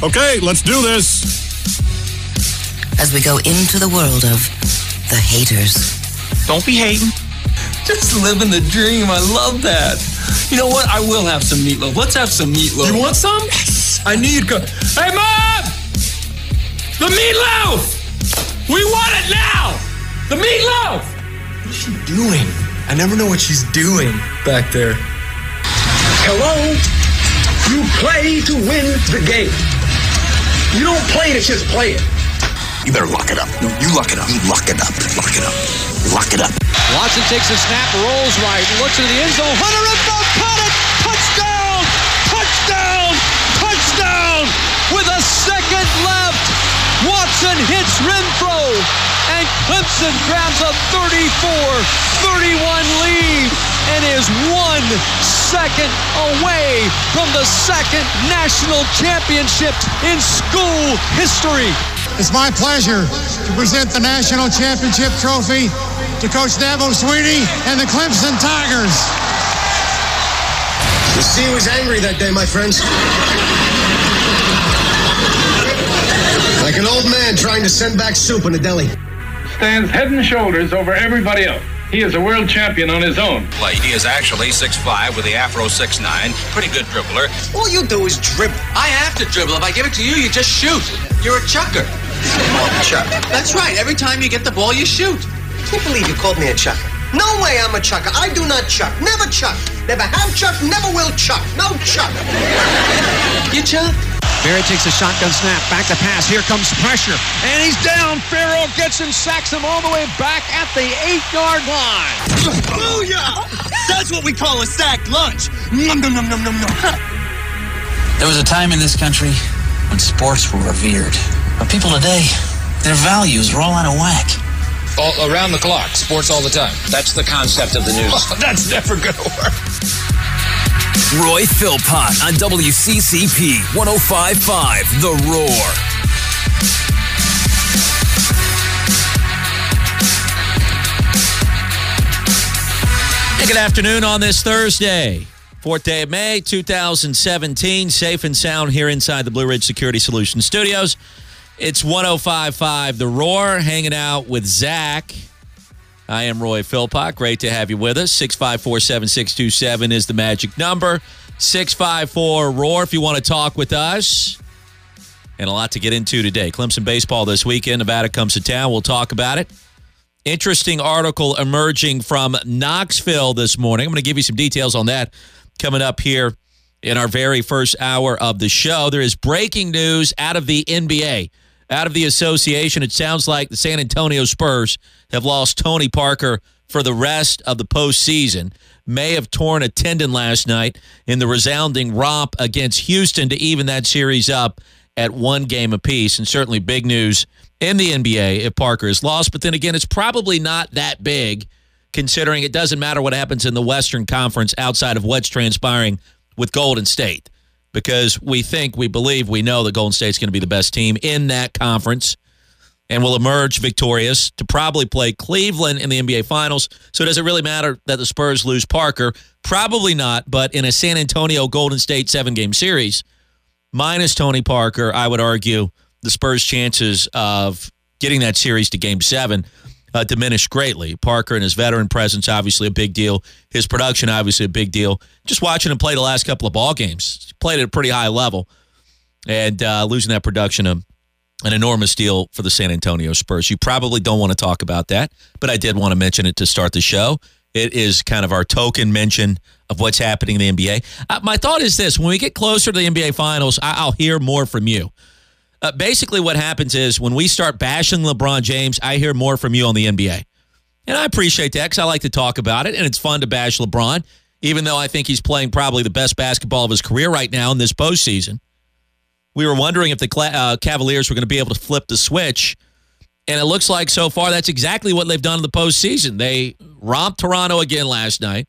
Okay, let's do this. As we go into the world of the haters. Don't be hating. Just living the dream. I love that. You know what? I will have some meatloaf. Let's have some meatloaf. You want some? Yes. I knew you'd go. Hey, Mom! The meatloaf! We want it now! The meatloaf! What's she doing? I never know what she's doing back there. Hello? You play to win the game. You don't play to just play it. You better lock it up. No, you lock it up. You lock it up. Lock it up. Lock it up. Watson takes a snap, rolls right, looks into the end zone. Hunter and Bolt caught it. Touchdown! Touchdown! Touchdown! With a second left, Watson hits Renfrow, and Clemson grabs a 34-31 lead and is one second away from the second national championship in school history. It's my pleasure to present the national championship trophy to Coach Dabo Swinney and the Clemson Tigers. The sea was angry that day, my friends. Like an old man trying to send back soup in a deli. Stands head and shoulders over everybody else. He is a world champion on his own. Play. He is actually 6'5 with the Afro 6'9. Pretty good dribbler. All you do is dribble. I have to dribble. If I give it to you, you just shoot. You're a chucker. Chuck. That's right. Every time you get the ball, you shoot. Can't believe you called me a chucker. No way I'm a chucker. I do not chuck. Never chuck. Never have chuck. Never will chuck. No chuck. You chuck? Barrett takes a shotgun snap, back to pass. Here comes pressure, and he's down. Farrell gets him, sacks him all the way back at the eight-yard line. Booyah! That's what we call a sack lunch. Nom, nom, nom, nom, nom, nom. There was a time in this country when sports were revered. But people today, their values are all out of whack. All around the clock, sports all the time. That's the concept of the news. Oh, that's never gonna work. Roy Philpott on WCCP 1055 The Roar. Hey, good afternoon on this Thursday, 4th day of May 2017. Safe and sound here inside the Blue Ridge Security Solutions studios. It's 1055 The Roar, hanging out with Zach. I am Roy Philpott. Great to have you with us. 654 7627 is the magic number. 654 Roar if you want to talk with us. And a lot to get into today. Clemson baseball this weekend. Nevada comes to town. We'll talk about it. Interesting article emerging from Knoxville this morning. I'm going to give you some details on that coming up here in our very first hour of the show. There is breaking news out of the NBA, out of the association. It sounds like the San Antonio Spurs have lost Tony Parker for the rest of the postseason. May have torn a tendon last night in the resounding romp against Houston to even that series up at one game apiece. And certainly big news in the NBA if Parker is lost. But then again, it's probably not that big considering it doesn't matter what happens in the Western Conference outside of what's transpiring with Golden State because we think, we believe, we know that Golden State's going to be the best team in that conference and will emerge victorious to probably play Cleveland in the NBA Finals. So does it really matter that the Spurs lose Parker? Probably not, but in a San Antonio Golden State seven game series, minus Tony Parker, I would argue the Spurs' chances of getting that series to game seven uh, diminished greatly. Parker and his veteran presence, obviously a big deal. His production, obviously a big deal. Just watching him play the last couple of ball games, he played at a pretty high level, and uh, losing that production, um, an enormous deal for the San Antonio Spurs. You probably don't want to talk about that, but I did want to mention it to start the show. It is kind of our token mention of what's happening in the NBA. Uh, my thought is this: when we get closer to the NBA Finals, I- I'll hear more from you. Uh, basically, what happens is when we start bashing LeBron James, I hear more from you on the NBA. And I appreciate that because I like to talk about it, and it's fun to bash LeBron, even though I think he's playing probably the best basketball of his career right now in this postseason. We were wondering if the uh, Cavaliers were going to be able to flip the switch, and it looks like so far that's exactly what they've done in the postseason. They romped Toronto again last night,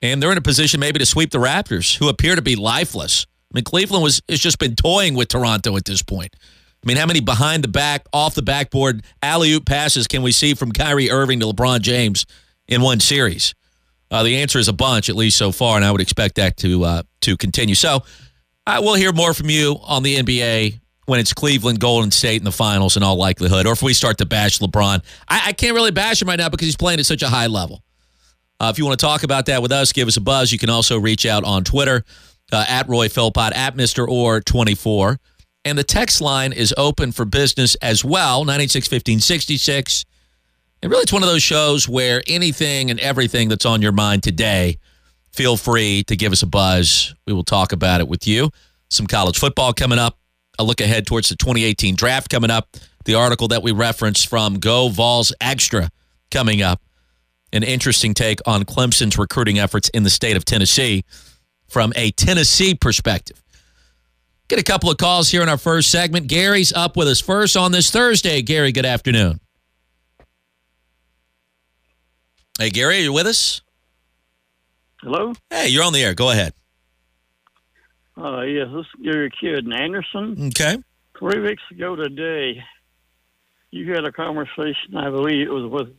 and they're in a position maybe to sweep the Raptors, who appear to be lifeless. I mean, Cleveland was has just been toying with Toronto at this point. I mean, how many behind the back, off the backboard, alley oop passes can we see from Kyrie Irving to LeBron James in one series? Uh, the answer is a bunch, at least so far, and I would expect that to uh, to continue. So, I will hear more from you on the NBA when it's Cleveland, Golden State in the finals, in all likelihood, or if we start to bash LeBron. I, I can't really bash him right now because he's playing at such a high level. Uh, if you want to talk about that with us, give us a buzz. You can also reach out on Twitter uh, at Roy Philpott, at Mr. Orr 24. And the text line is open for business as well, 961566. And really, it's one of those shows where anything and everything that's on your mind today, feel free to give us a buzz. We will talk about it with you. Some college football coming up. A look ahead towards the 2018 draft coming up. The article that we referenced from Go Vols Extra coming up. An interesting take on Clemson's recruiting efforts in the state of Tennessee from a Tennessee perspective. Get a couple of calls here in our first segment. Gary's up with us first on this Thursday. Gary, good afternoon. Hey, Gary, are you with us? Hello? Hey, you're on the air. Go ahead. Uh, yes, this is Gary Kidd in Anderson. Okay. Three weeks ago today, you had a conversation, I believe it was with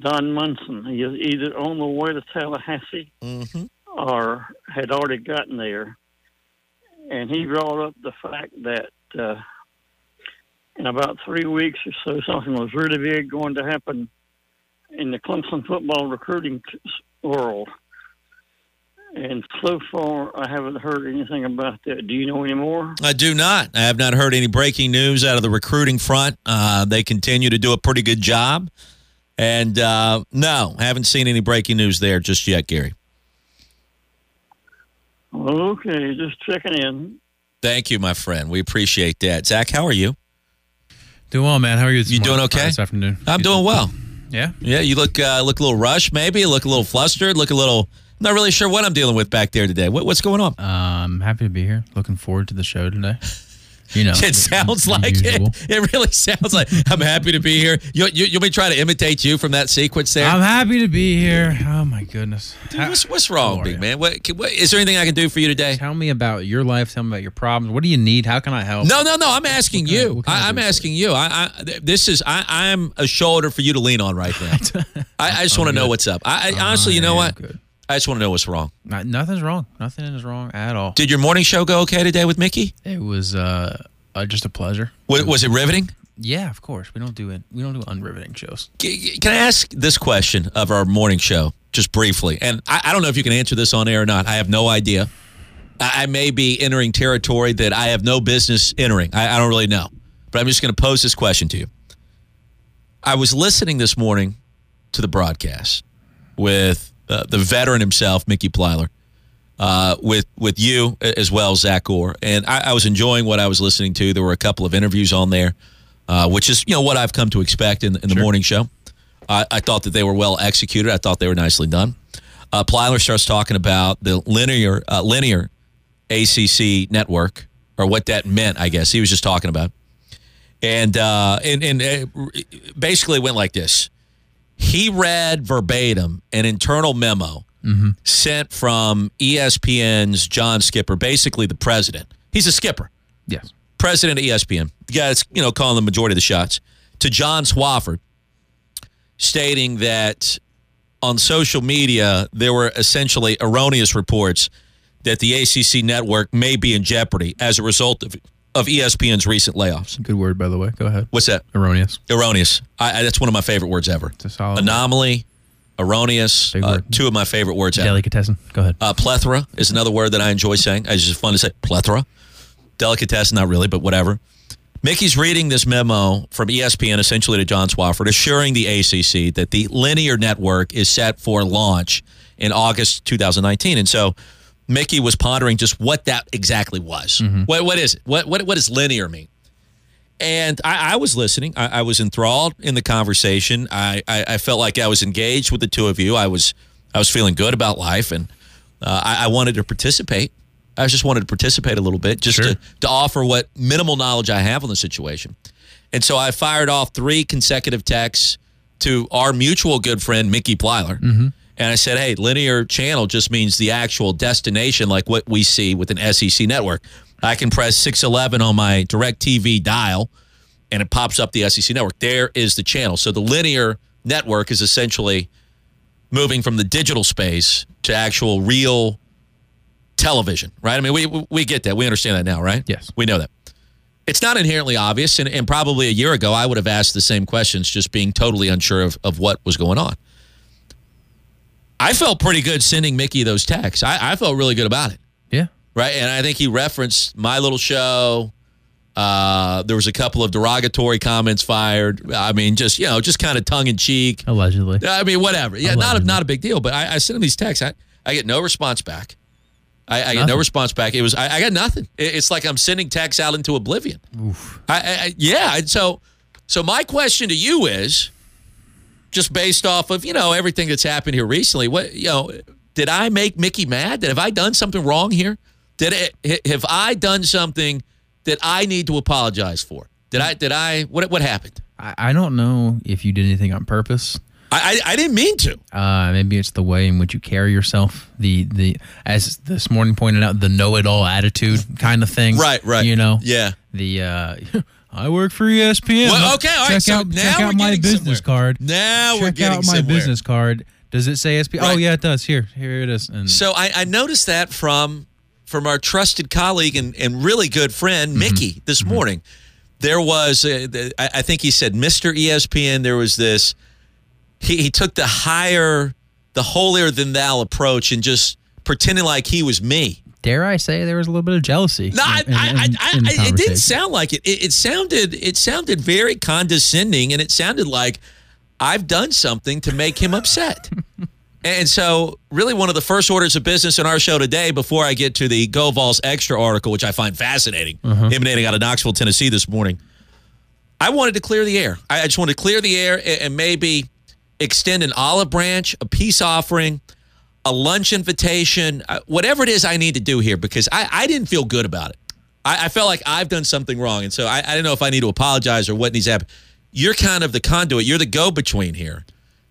Don Munson. He is either on the way to Tallahassee mm-hmm. Or had already gotten there. And he brought up the fact that uh, in about three weeks or so, something was really big going to happen in the Clemson football recruiting world. And so far, I haven't heard anything about that. Do you know any more? I do not. I have not heard any breaking news out of the recruiting front. Uh, they continue to do a pretty good job. And uh, no, haven't seen any breaking news there just yet, Gary. Okay, just checking in. Thank you, my friend. We appreciate that. Zach, how are you? Doing well, man. How are you? You doing okay this afternoon? I'm doing well. Yeah. Yeah. You look uh, look a little rushed, maybe. You look a little flustered. Look a little. Not really sure what I'm dealing with back there today. What, what's going on? Um, happy to be here. Looking forward to the show today. You know, it sounds like it. It really sounds like I'm happy to be here. You, you, you'll be trying to imitate you from that sequence there. I'm happy to be here. Oh my goodness. Dude, what's, what's wrong, big man? What, what is there anything I can do for you today? Tell me about your life. Tell me about your problems. What do you need? How can I help? No, no, no. I'm asking you. I, am asking you. I, I, this is. I, I'm a shoulder for you to lean on right now. I, I just want to oh, know what's up. I, I honestly, you know what? Good. I just want to know what's wrong. Not, nothing's wrong. Nothing is wrong at all. Did your morning show go okay today with Mickey? It was uh, uh, just a pleasure. Was, was, it riveting? Yeah, of course. We don't do it. We don't do unriveting shows. Can I ask this question of our morning show just briefly? And I, I don't know if you can answer this on air or not. I have no idea. I, I may be entering territory that I have no business entering. I, I don't really know. But I'm just going to pose this question to you. I was listening this morning to the broadcast with uh, the veteran himself, Mickey Plyler, uh, with with you as well, Zach Orr, and I, I, was enjoying what I was listening to. There were a couple of interviews on there, uh, which is you know what I've come to expect in, in the sure. morning show. I, I, thought that they were well executed. I thought they were nicely done. Uh, Plyler starts talking about the linear uh, linear ACC network or what that meant. I guess he was just talking about, and uh, and and basically went like this he read verbatim an internal memo mm-hmm. sent from ESPN's John Skipper, basically the president. He's a skipper. Yes. President of ESPN. The guy that's, you know, calling the majority of the shots. To John Swofford, stating that on social media there were essentially erroneous reports that the ACC network may be in jeopardy as a result of of ESPN's recent layoffs. Good word, by the way. Go ahead. What's that? Erroneous. Erroneous. I, I, that's one of my favorite words ever. It's a solid Anomaly, erroneous. Uh, two of my favorite words ever. Delicatessen. Go ahead. Uh, plethora is another word that I enjoy saying. It's just fun to say. Plethora. Delicatessen, not really, but whatever. Mickey's reading this memo from ESPN essentially to John Swofford, assuring the ACC that the linear network is set for launch in August 2019. And so Mickey was pondering just what that exactly was. Mm-hmm. What what is it? What what what does linear mean? And I, I was listening. I, I, was enthralled in the conversation. I, I, I, felt like I was engaged with the two of you. I was I was feeling good about life, and uh, I, I, wanted to participate. I just wanted to participate a little bit, just sure. to, to offer what minimal knowledge I have on the situation. And so I fired off three consecutive texts to our mutual good friend Mickey Plyler. Mm-hmm. And I said, hey, linear channel just means the actual destination, like what we see with an SEC network. I can press 611 on my DirecTV dial and it pops up the SEC network. There is the channel. So the linear network is essentially moving from the digital space to actual real television, right? I mean, we we get that. We understand that now, right? Yes. We know that. It's not inherently obvious, and, and probably a year ago, I would have asked the same questions, just being totally unsure of, of what was going on. I felt pretty good sending Mickey those texts. I, I felt really good about it. Yeah. Right. And I think he referenced my little show. Uh, there was a couple of derogatory comments fired. I mean, just you know, just kind of tongue in cheek. Allegedly. I mean, whatever. Yeah, not a, not a big deal. But I, I sent him these texts. I, I get no response back. I, I get no response back. It was I, I got nothing. It- it's like I'm sending texts out into oblivion. I yeah. So so my question to you is, just based off of you know everything that's happened here recently. What you know, did I make Mickey mad? Did have I done something wrong here? Did it, have I done something that I need to apologize for? Did I did I what what happened? I, I don't know if you did anything on purpose. I, I I didn't mean to. Uh, maybe it's the way in which you carry yourself. The the as this morning pointed out, the know-it-all attitude kind of thing. Right, right. You know. Yeah. The uh, I work for ESPN. Well, okay, all right, Check so out now check we're out my business somewhere. card. Now we're check getting out my somewhere. business card. Does it say SP? Oh yeah, it does. Here, here it is. And So I, I noticed that from from our trusted colleague and, and really good Mm-hmm. friend Mickey this morning. There was, the, I, I think he said, Mr. ESPN. There was this. He, he took the higher, the holier than thou approach and just pretending like he was me. Dare I say there was a little bit of jealousy? No, I, in- I, I, in I, it didn't sound like it. it. It sounded, it sounded very condescending, and it sounded like I've done something to make him upset. and so, really, one of the first orders of business in our show today, before I get to the Go Vols extra article, which I find fascinating, Uh-huh. emanating out of Knoxville, Tennessee this morning, I wanted to clear the air. I I just wanted to clear the air and, and maybe extend an olive branch, a peace offering, a lunch invitation, uh, whatever it is I need to do here, because I, I didn't feel good about it. I, I felt like I've done something wrong. And so I, I don't know if I need to apologize or what needs to happen. You're kind of the conduit, you're the go between here.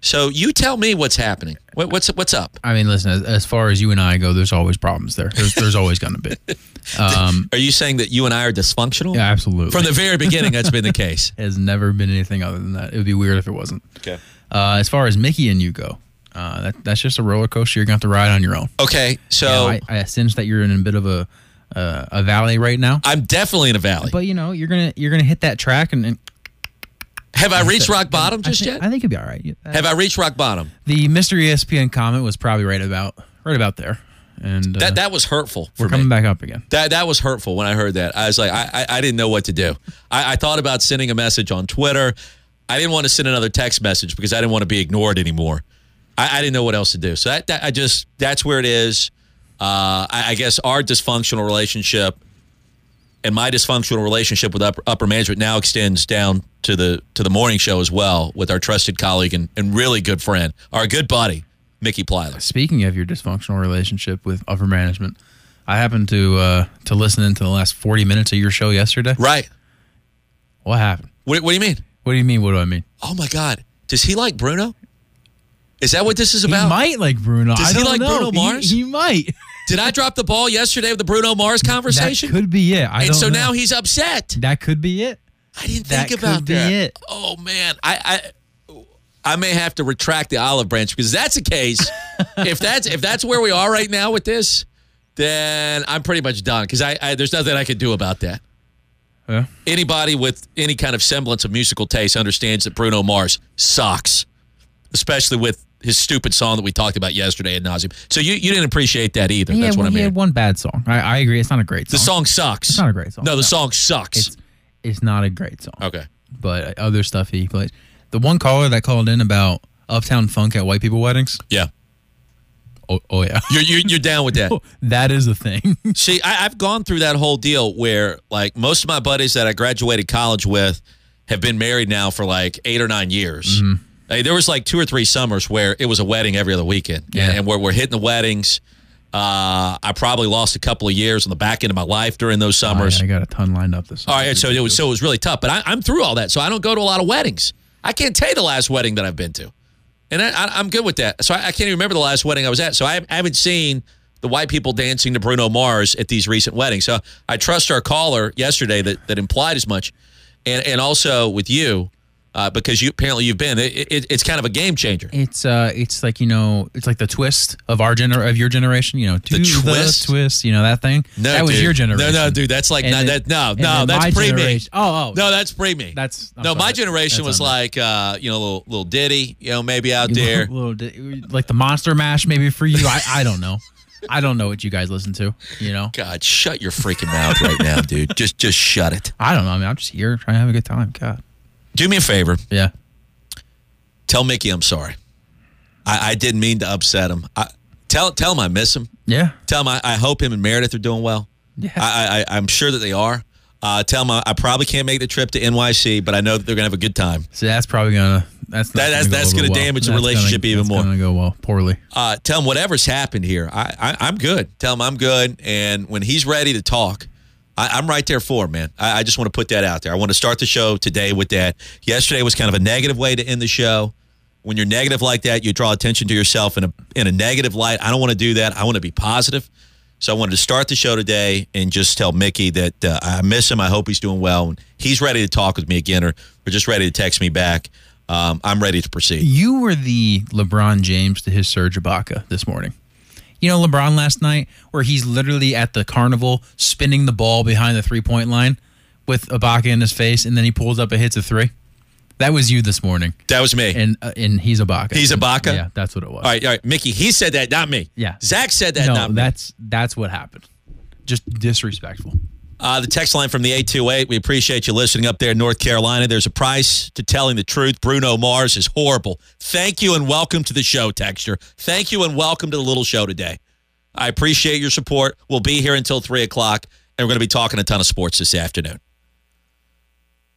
So you tell me what's happening. What, what's what's up? I mean, listen. As, as far as you and I go, there's always problems there. There's, there's always going to be. Um, Are you saying that you and I are dysfunctional? yeah, absolutely. From the very beginning, that's been the case. has never been anything other than that. It would be weird if it wasn't. Okay. Uh, as far as Mickey and you go, uh, that, that's just a roller coaster you're going to have to ride on your own. Okay. So You know, I, I sense that you're in a bit of a uh, a valley right now. I'm definitely in a valley. But you know, you're gonna you're gonna hit that track and. and Have I reached rock bottom just I think, yet? I think you'll be all right. Uh, Have I reached rock bottom? the Mr. ESPN comment was probably right about right about there, and uh, That that was hurtful. For we're me. coming back up again. That that was hurtful when I heard that. I was like, I I, I didn't know what to do. I, I thought about sending a message on Twitter. I didn't want to send another text message because I didn't want to be ignored anymore. I, I didn't know what else to do. So that, that I just that's where it is. Uh, I, I guess our dysfunctional relationship and my dysfunctional relationship with upper, upper management now extends down to the to the morning show as well with our trusted colleague and, and really good friend, our good buddy, Mickey Plyler. Speaking of your dysfunctional relationship with upper management, I happened to uh, to listen into the last 40 minutes of your show yesterday. Right. What happened? What, what do you mean? What do you mean? What do I mean? Oh my God. Does he like Bruno? Is that what this is about? He might like Bruno. Does I he like know. Bruno Mars? He, might. Did I drop the ball yesterday with the Bruno Mars conversation? That could be it. I and so know. now he's upset. That could be it. I didn't That think about could be that. it. Oh man, I, I I may have to retract the olive branch because that's the case. if that's if that's where we are right now with this, then I'm pretty much done because I, I there's nothing I can do about that. Yeah. Anybody with any kind of semblance of musical taste understands that Bruno Mars sucks, especially with his stupid song that we talked about yesterday at nauseum. So you, you didn't appreciate that either. Yeah, that's what well, I'm he had one bad song. I, I agree. It's not a great song. The song sucks. It's not a great song. No, the No. song sucks. It's it's not a great song. okay. But other stuff he plays. The one caller that called in about Uptown Funk at white people weddings. Yeah. Oh, oh yeah. You're, you're, you're down with that. that is a thing. See, I, I've gone through that whole deal where, like, most of my buddies that I graduated college with have been married now for like eight or nine years. Mm-hmm. Like, there was like two or three summers where it was a wedding every other weekend, Yeah. and, and where we're hitting the weddings. Uh, I probably lost a couple of years on the back end of my life during those summers. I got a ton lined up this. All right, so it was so it was really tough, but I, I'm through all that, so I don't go to a lot of weddings. I can't tell you the last wedding that I've been to, and I, I'm good with that. So I, I can't even remember the last wedding I was at. So I, I haven't seen the white people dancing to Bruno Mars at these recent weddings. So I trust our caller yesterday that, that implied as much, and and also with you uh, because you apparently you've been. It, it, it's kind of a game changer. It's uh, it's like you know, it's like the twist of our gener of your generation. You know, The twist? twist. You know that thing. No, that was your generation. No, no, dude, that's like not, then- that. No, no, that's pre me. Oh, oh, No, that's pre me. That's I'm no. My generation That's was like uh, you know, little little Diddy, you know, maybe out there. little- little- like the Monster Mash, maybe for you. I, I don't know. I don't know what you guys listen to. You know, God, shut your freaking mouth right now, dude. Just just shut it. I don't know. I mean, I'm just here trying to have a good time. God. Do me a favor. Yeah. Tell Mickey I'm sorry. I, I didn't mean to upset him. I, tell tell him I miss him. Yeah. Tell him I, I hope him and Meredith are doing well. Yeah. I, I I'm sure that they are. Uh, tell him I, I probably can't make the trip to NYC, but I know that they're gonna have a good time. So that's probably gonna. That's not That- that's- gonna go that's gonna well. damage the That's relationship gonna, even more. Gonna go well poorly. uh, tell him whatever's happened here. I, I I'm good. Tell him I'm good, and when he's ready to talk, I, I'm right there for him, man. I, I just want to put that out there. I want to start the show today with that. Yesterday was kind of a negative way to end the show. When you're negative like that, you draw attention to yourself in a in a negative light. I don't want to do that. I want to be positive. So I wanted to start the show today and just tell Mickey that uh, I miss him. I hope he's doing well. And he's ready to talk with me again, or, or just ready to text me back. Um, I'm ready to proceed. You were the LeBron James to his Serge Ibaka this morning. You know LeBron last night, where he's literally at the carnival spinning the ball behind the three point line with Ibaka in his face, and then he pulls up and hits a three. That was you this morning, That was me. and uh, and he's Ibaka. He's Ibaka? Yeah, that's what it was. All right, all right, Mickey. He said that, not me. Yeah. Zach said that, no, not me. that's that's what happened. Just disrespectful. Uh, the text line from the 828. We appreciate you listening up there in North Carolina. There's a price to telling the truth. Bruno Mars is horrible. Thank you and welcome to the show, Texture. Thank you and welcome to the little show today. I appreciate your support. We'll be here until 3 o'clock, and we're going to be talking a ton of sports this afternoon.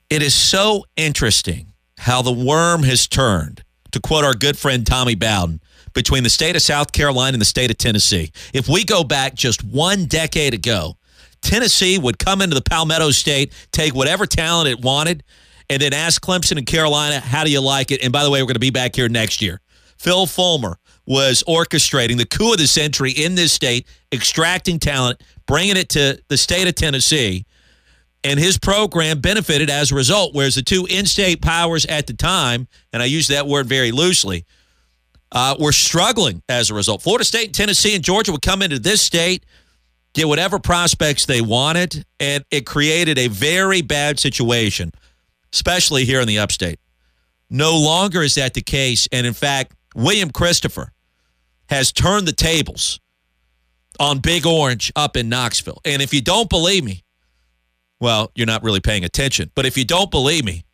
It is so interesting how the worm has turned, to quote our good friend Tommy Bowden, between the state of South Carolina and the state of Tennessee. If we go back just one decade ago, Tennessee would come into the Palmetto State, take whatever talent it wanted, and then ask Clemson and Carolina, how do you like it? And by the way, we're going to be back here next year. Phil Fulmer was orchestrating the coup of the century in this state, extracting talent, bringing it to the state of Tennessee and his program benefited as a result. Whereas the two in-state powers at the time, and I use that word very loosely, uh, were struggling as a result. Florida State, Tennessee, and Georgia would come into this state, get whatever prospects they wanted, and it created a very bad situation, especially here in the upstate. No longer is that the case, and in fact, William Christopher has turned the tables on Big Orange up in Knoxville. And if you don't believe me, well, you're not really paying attention. But if you don't believe me,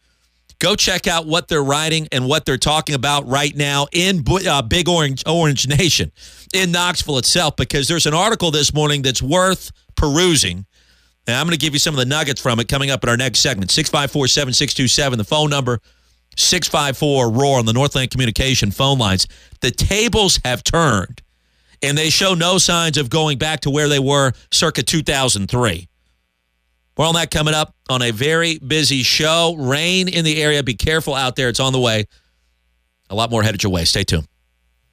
go check out what they're writing and what they're talking about right now in uh, Big Orange Orange Nation in Knoxville itself, because there's an article this morning that's worth perusing. And I'm going to give you some of the nuggets from it coming up in our next segment. 654 7627, the phone number 654 Roar on the Northland Communication phone lines. The tables have turned, and they show no signs of going back to where they were circa 2003. More on that coming up on a very busy show. Rain in the area. Be careful out there. It's on the way. A lot more headed your way. Stay tuned.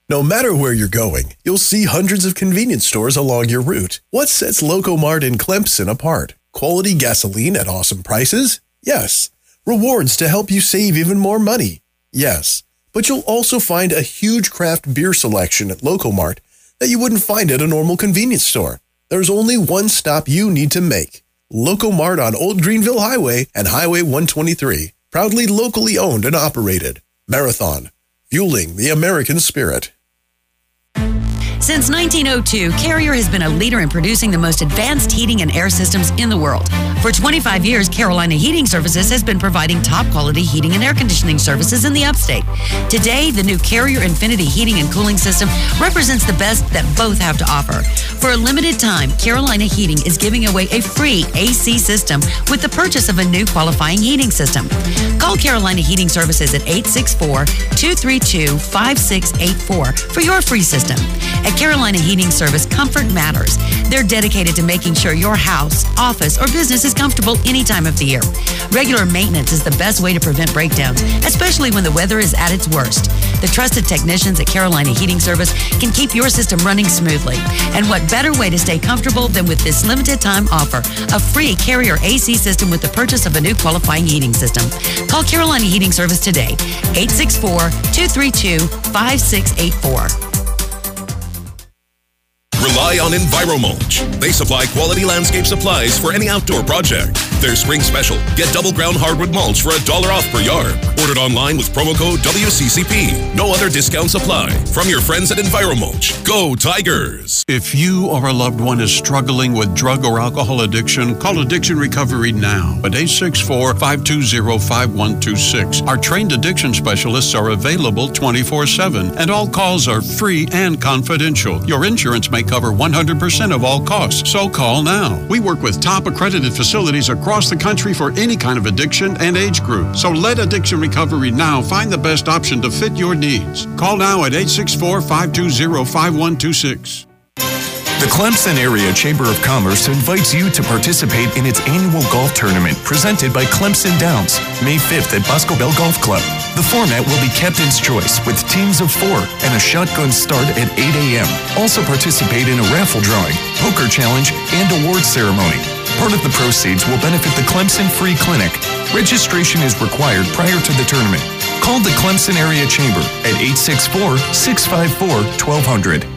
No matter where you're going, you'll see hundreds of convenience stores along your route. What sets Locomart in Clemson apart? Quality gasoline at awesome prices? Yes. Rewards to help you save even more money? Yes. But you'll also find a huge craft beer selection at Locomart that you wouldn't find at a normal convenience store. There's only one stop you need to make. Locomart on Old Greenville Highway and Highway 123. Proudly locally owned and operated. Marathon. Fueling the American spirit. Since 1902, Carrier has been a leader in producing the most advanced heating and air systems in the world. For 25 years, Carolina Heating Services has been providing top quality heating and air conditioning services in the upstate. Today, the new Carrier Infinity heating and cooling system represents the best that both have to offer. For a limited time, Carolina Heating is giving away a free AC system with the purchase of a new qualifying heating system. Call Carolina Heating Services at 864 232 5684 for your free system. At Carolina Heating Service, comfort matters. They're dedicated to making sure your house, office, or business is comfortable any time of the year. Regular maintenance is the best way to prevent breakdowns, especially when the weather is at its worst. The trusted technicians at Carolina Heating Service can keep your system running smoothly. And what better way to stay comfortable than with this limited time offer? A free carrier AC system with the purchase of a new qualifying heating system. Call Carolina Heating Service today, 864 232 5684. Rely on EnviroMulch. They supply quality landscape supplies for any outdoor project. Their spring special. Get double ground hardwood mulch for a dollar off per yard. Ordered online with promo code WCCP. No other discounts apply. From your friends at EnviroMulch. Go Tigers! If you or a loved one is struggling with drug or alcohol addiction, call Addiction Recovery now at 864-520-5126. Our trained addiction specialists are available 24-7 and all calls are free and confidential. Your insurance may cover 100% of all costs, so call now. We work with top accredited facilities across the country for any kind of addiction and age group. So let Addiction Recovery Now find the best option to fit your needs. Call now at 864 520 5126. The Clemson Area Chamber of Commerce invites you to participate in its annual golf tournament presented by Clemson Downs, May 5th at Boscobel Golf Club. The format will be captain's choice with teams of four and a shotgun start at 8 a.m. Also participate in a raffle drawing, poker challenge, and award ceremony. Part of the proceeds will benefit the Clemson Free Clinic. Registration is required prior to the tournament. Call the Clemson Area Chamber at 864 654 1200.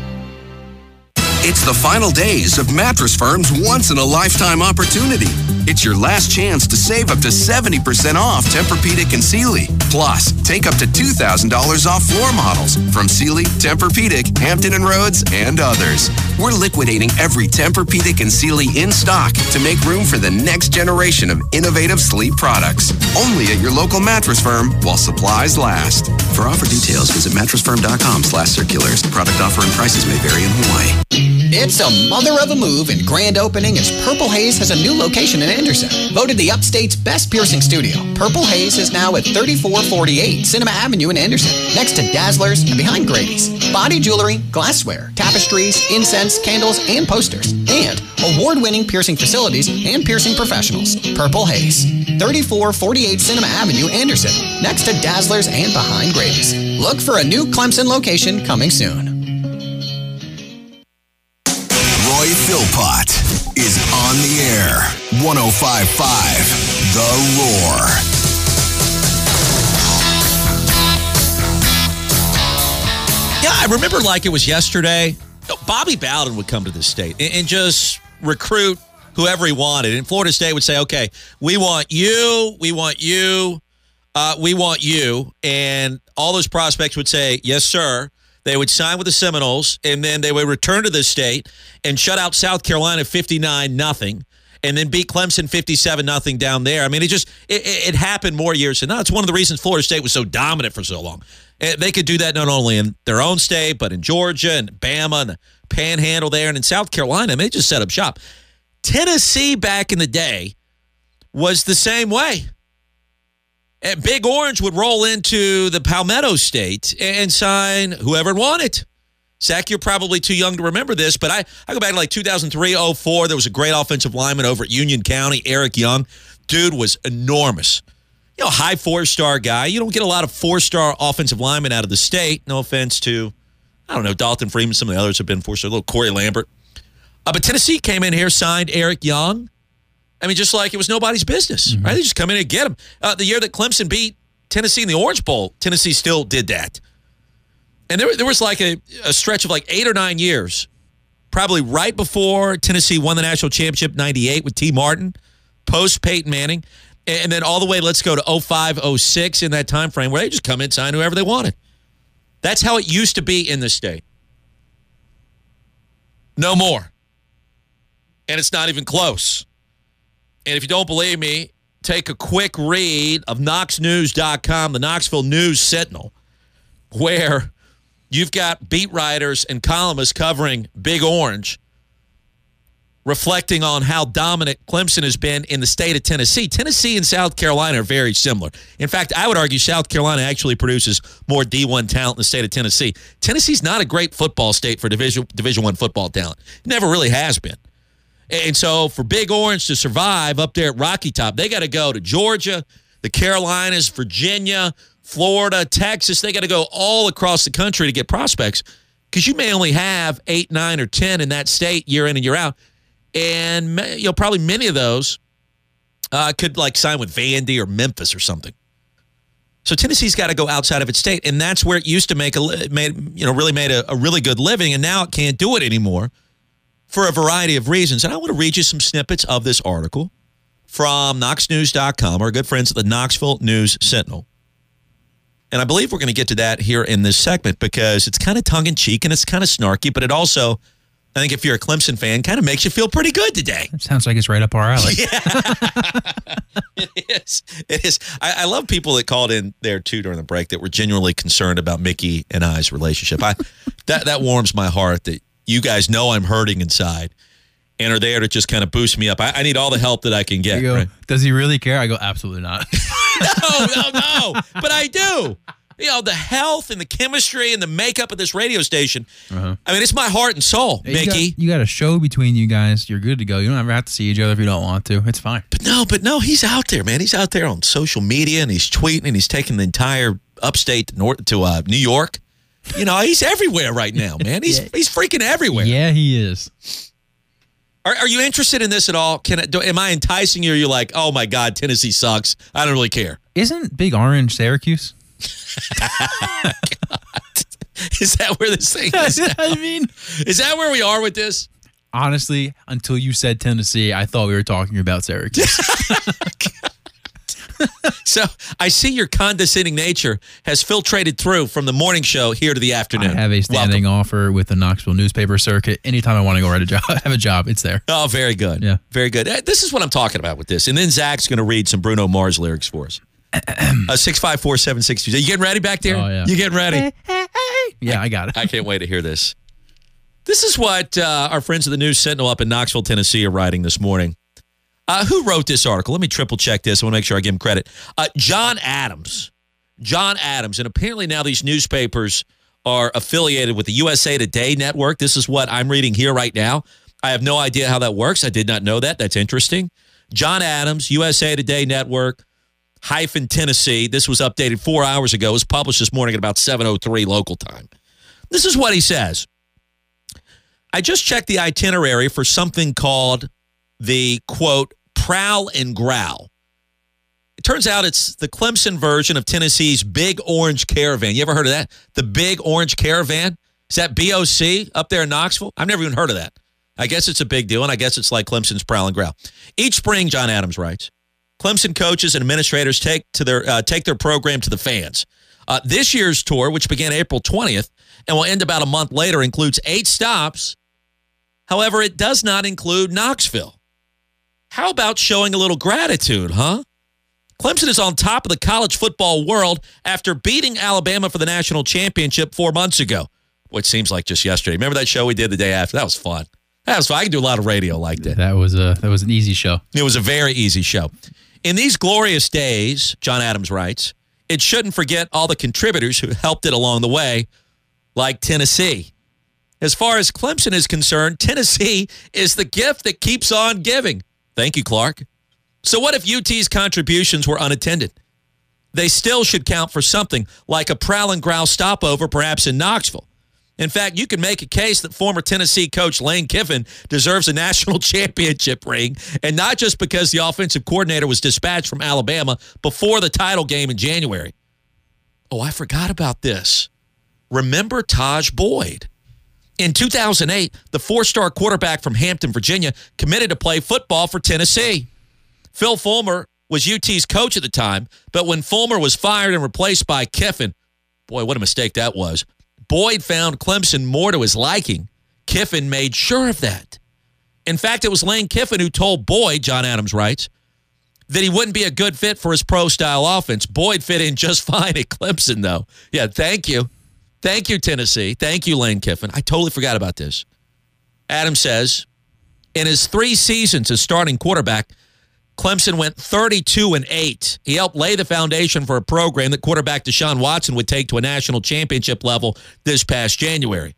It's the final days of Mattress Firm's once in a lifetime opportunity. It's your last chance to save up to 70% off Tempur-Pedic and Sealy. Plus, take up to $2,000 off floor models from Sealy, Tempur-Pedic, Hampton and Rhodes, and others. We're liquidating every Tempur-Pedic and Sealy in stock to make room for the next generation of innovative sleep products. Only at your local Mattress Firm while supplies last. For offer details, visit mattressfirm.com slash circulars. Product offer and prices may vary in Hawaii. It's a mother of a move and grand opening as Purple Haze has a new location in Anderson. Voted the upstate's best piercing studio, Purple Haze is now at 3448 Cinema Avenue in Anderson, next to Dazzlers and behind Grady's. Body jewelry, glassware, tapestries, incense, candles, and posters. And award-winning piercing facilities and piercing professionals. Purple Haze. 3448 Cinema Avenue, Anderson, next to Dazzlers and behind Grady's. Look for a new Clemson location coming soon. 1055 The Roar. Yeah, I remember like it was yesterday. Bobby Bowden would come to the state and, just recruit whoever he wanted. And Florida State would say, okay, we want you, we want you, uh, we want you. And all those prospects would say, yes, sir. They would sign with the Seminoles, and then they would return to the state and shut out South Carolina 59 nothing, and then beat Clemson 57 nothing down there. I mean, it just it, it happened more years than not. It's one of the reasons Florida State was so dominant for so long. They could do that not only in their own state, but in Georgia and Bama and the Panhandle there, and in South Carolina. I mean, they just set up shop. Tennessee back in the day was the same way. And Big Orange would roll into the Palmetto State and sign whoever wanted. Zach, you're probably too young to remember this, but I, I go back to like 2003, 04. There was a great offensive lineman over at Union County, Eric Young. Dude was enormous. You know, high four star guy. You don't get a lot of four star offensive linemen out of the state. No offense to, I don't know, Dalton Freeman. Some of the others have been four star. Little Corey Lambert. Uh, but Tennessee came in here, signed Eric Young. I mean, just like it was nobody's business, right? They just come in and get him. Uh, the year that Clemson beat Tennessee in the Orange Bowl, Tennessee still did that. And there, there was like a, a stretch of like eight or nine years, probably right before Tennessee won the national championship 98 with Tee Martin, post Peyton Manning, and then all the way, let's go to 05, 06 in that time frame where they just come in sign whoever they wanted. That's how it used to be in this state. No more. And it's not even close. And if you don't believe me, take a quick read of KnoxNews.com, the Knoxville News Sentinel, where you've got beat writers and columnists covering Big Orange reflecting on how dominant Clemson has been in the state of Tennessee. Tennessee and South Carolina are very similar. In fact, I would argue South Carolina actually produces more D1 talent in the state of Tennessee. Tennessee's not a great football state for Division Division 1 football talent. It never really has been. And so for Big Orange to survive up there at Rocky Top, they got to go to Georgia, the Carolinas, Virginia, Florida, Texas. They got to go all across the country to get prospects because you may only have eight, nine, or 10 in that state year in and year out. And you know, probably many of those uh, could like sign with Vandy or Memphis or something. So Tennessee's got to go outside of its state, and that's where it used to make a made you know really made a, a really good living, and now it can't do it anymore for a variety of reasons. And I want to read you some snippets of this article from KnoxNews.com, our good friends at the Knoxville News Sentinel. And I believe we're going to get to that here in this segment because it's kind of tongue in cheek and it's kind of snarky, but it also, I think if you're a Clemson fan, kind of makes you feel pretty good today. It sounds like it's right up our alley. Yeah. it is. It is. I, I, love people that called in there too during the break that were genuinely concerned about Mickey and I's relationship. I that that warms my heart that you guys know I'm hurting inside and are there to just kind of boost me up. I, I need all the help that I can get. Go, right? Does he really care? I go, absolutely not. no, no, no. But I do. You know, the health and the chemistry and the makeup of this radio station. Uh-huh. I mean, it's my heart and soul, you Mickey. Got, you got a show between you guys. You're good to go. You don't ever have to see each other if you don't want to. It's fine. But no, but no, he's out there, man. He's out there on social media and he's tweeting and he's taking the entire upstate to, North, to uh, New York. You know, he's everywhere right now, man. He's yeah. he's freaking everywhere. Yeah, he is. Are, are you interested in this at all? Can I, do, am I enticing you? Or are you like, oh my god, Tennessee sucks. I don't really care. Isn't Big Orange Syracuse? is that where this thing is? I mean, is that where we are with this? Honestly, until you said Tennessee, I thought we were talking about Syracuse. so I see your condescending nature has filtrated through from the morning show here to the afternoon. I have a standing Welcome. offer with the Knoxville newspaper circuit. Anytime I want to go write a job, have a job, it's there. Oh, very good. Yeah, very good. Uh, this is what I'm talking about with this. And then Zach's going to read some Bruno Mars lyrics for us. uh, six five four seven six two. You getting ready back there? Oh yeah. You getting ready? yeah, I got it. I can't wait to hear this. This is what uh, our friends at the News Sentinel up in Knoxville, Tennessee, are writing this morning. Uh, who wrote this article? Let me triple check this. I want to make sure I give him credit. Uh, John Adams. John Adams. And apparently now these newspapers are affiliated with the USA Today network. This is what I'm reading here right now. I have no idea how that works. I did not know that. That's interesting. John Adams, USA Today network, hyphen Tennessee. This was updated four hours ago. It was published this morning at about 7.03 local time. This is what he says. I just checked the itinerary for something called the quote Prowl and Growl. It turns out it's the Clemson version of Tennessee's Big Orange Caravan. You ever heard of that? The Big Orange Caravan? Is that BOC up there in Knoxville? I've never even heard of that. I guess it's a big deal, and I guess it's like Clemson's Prowl and Growl. Each spring, John Adams writes, Clemson coaches and administrators take to their uh, take their program to the fans. Uh, this year's tour, which began April 20th and will end about a month later, includes eight stops. However, it does not include Knoxville. How about showing a little gratitude, huh? Clemson is on top of the college football world after beating Alabama for the national championship four months ago, which seems like just yesterday. Remember that show we did the day after? That was fun. That was fun. I can do a lot of radio like that. That was a that was an easy show. It was a very easy show. In these glorious days, John Adams writes, it shouldn't forget all the contributors who helped it along the way, like Tennessee. As far as Clemson is concerned, Tennessee is the gift that keeps on giving. Thank you, Clark. So, what if UT's contributions were unattended? They still should count for something like a prowl and growl stopover, perhaps in Knoxville. In fact, you can make a case that former Tennessee coach Lane Kiffin deserves a national championship ring, and not just because the offensive coordinator was dispatched from Alabama before the title game in January. Oh, I forgot about this. Remember Tajh Boyd? In 2008, the four star quarterback from Hampton, Virginia, committed to play football for Tennessee. Phil Fulmer was UT's coach at the time, but when Fulmer was fired and replaced by Kiffin, boy, what a mistake that was. Boyd found Clemson more to his liking. Kiffin made sure of that. In fact, it was Lane Kiffin who told Boyd, John Adams writes, that he wouldn't be a good fit for his pro style offense. Boyd fit in just fine at Clemson, though. Yeah, thank you. Thank you, Tennessee. Thank you, Lane Kiffin. I totally forgot about this. Adam says, In his three seasons as starting quarterback, Clemson went 32 and 8. He helped lay the foundation for a program that quarterback Deshaun Watson would take to a national championship level this past January.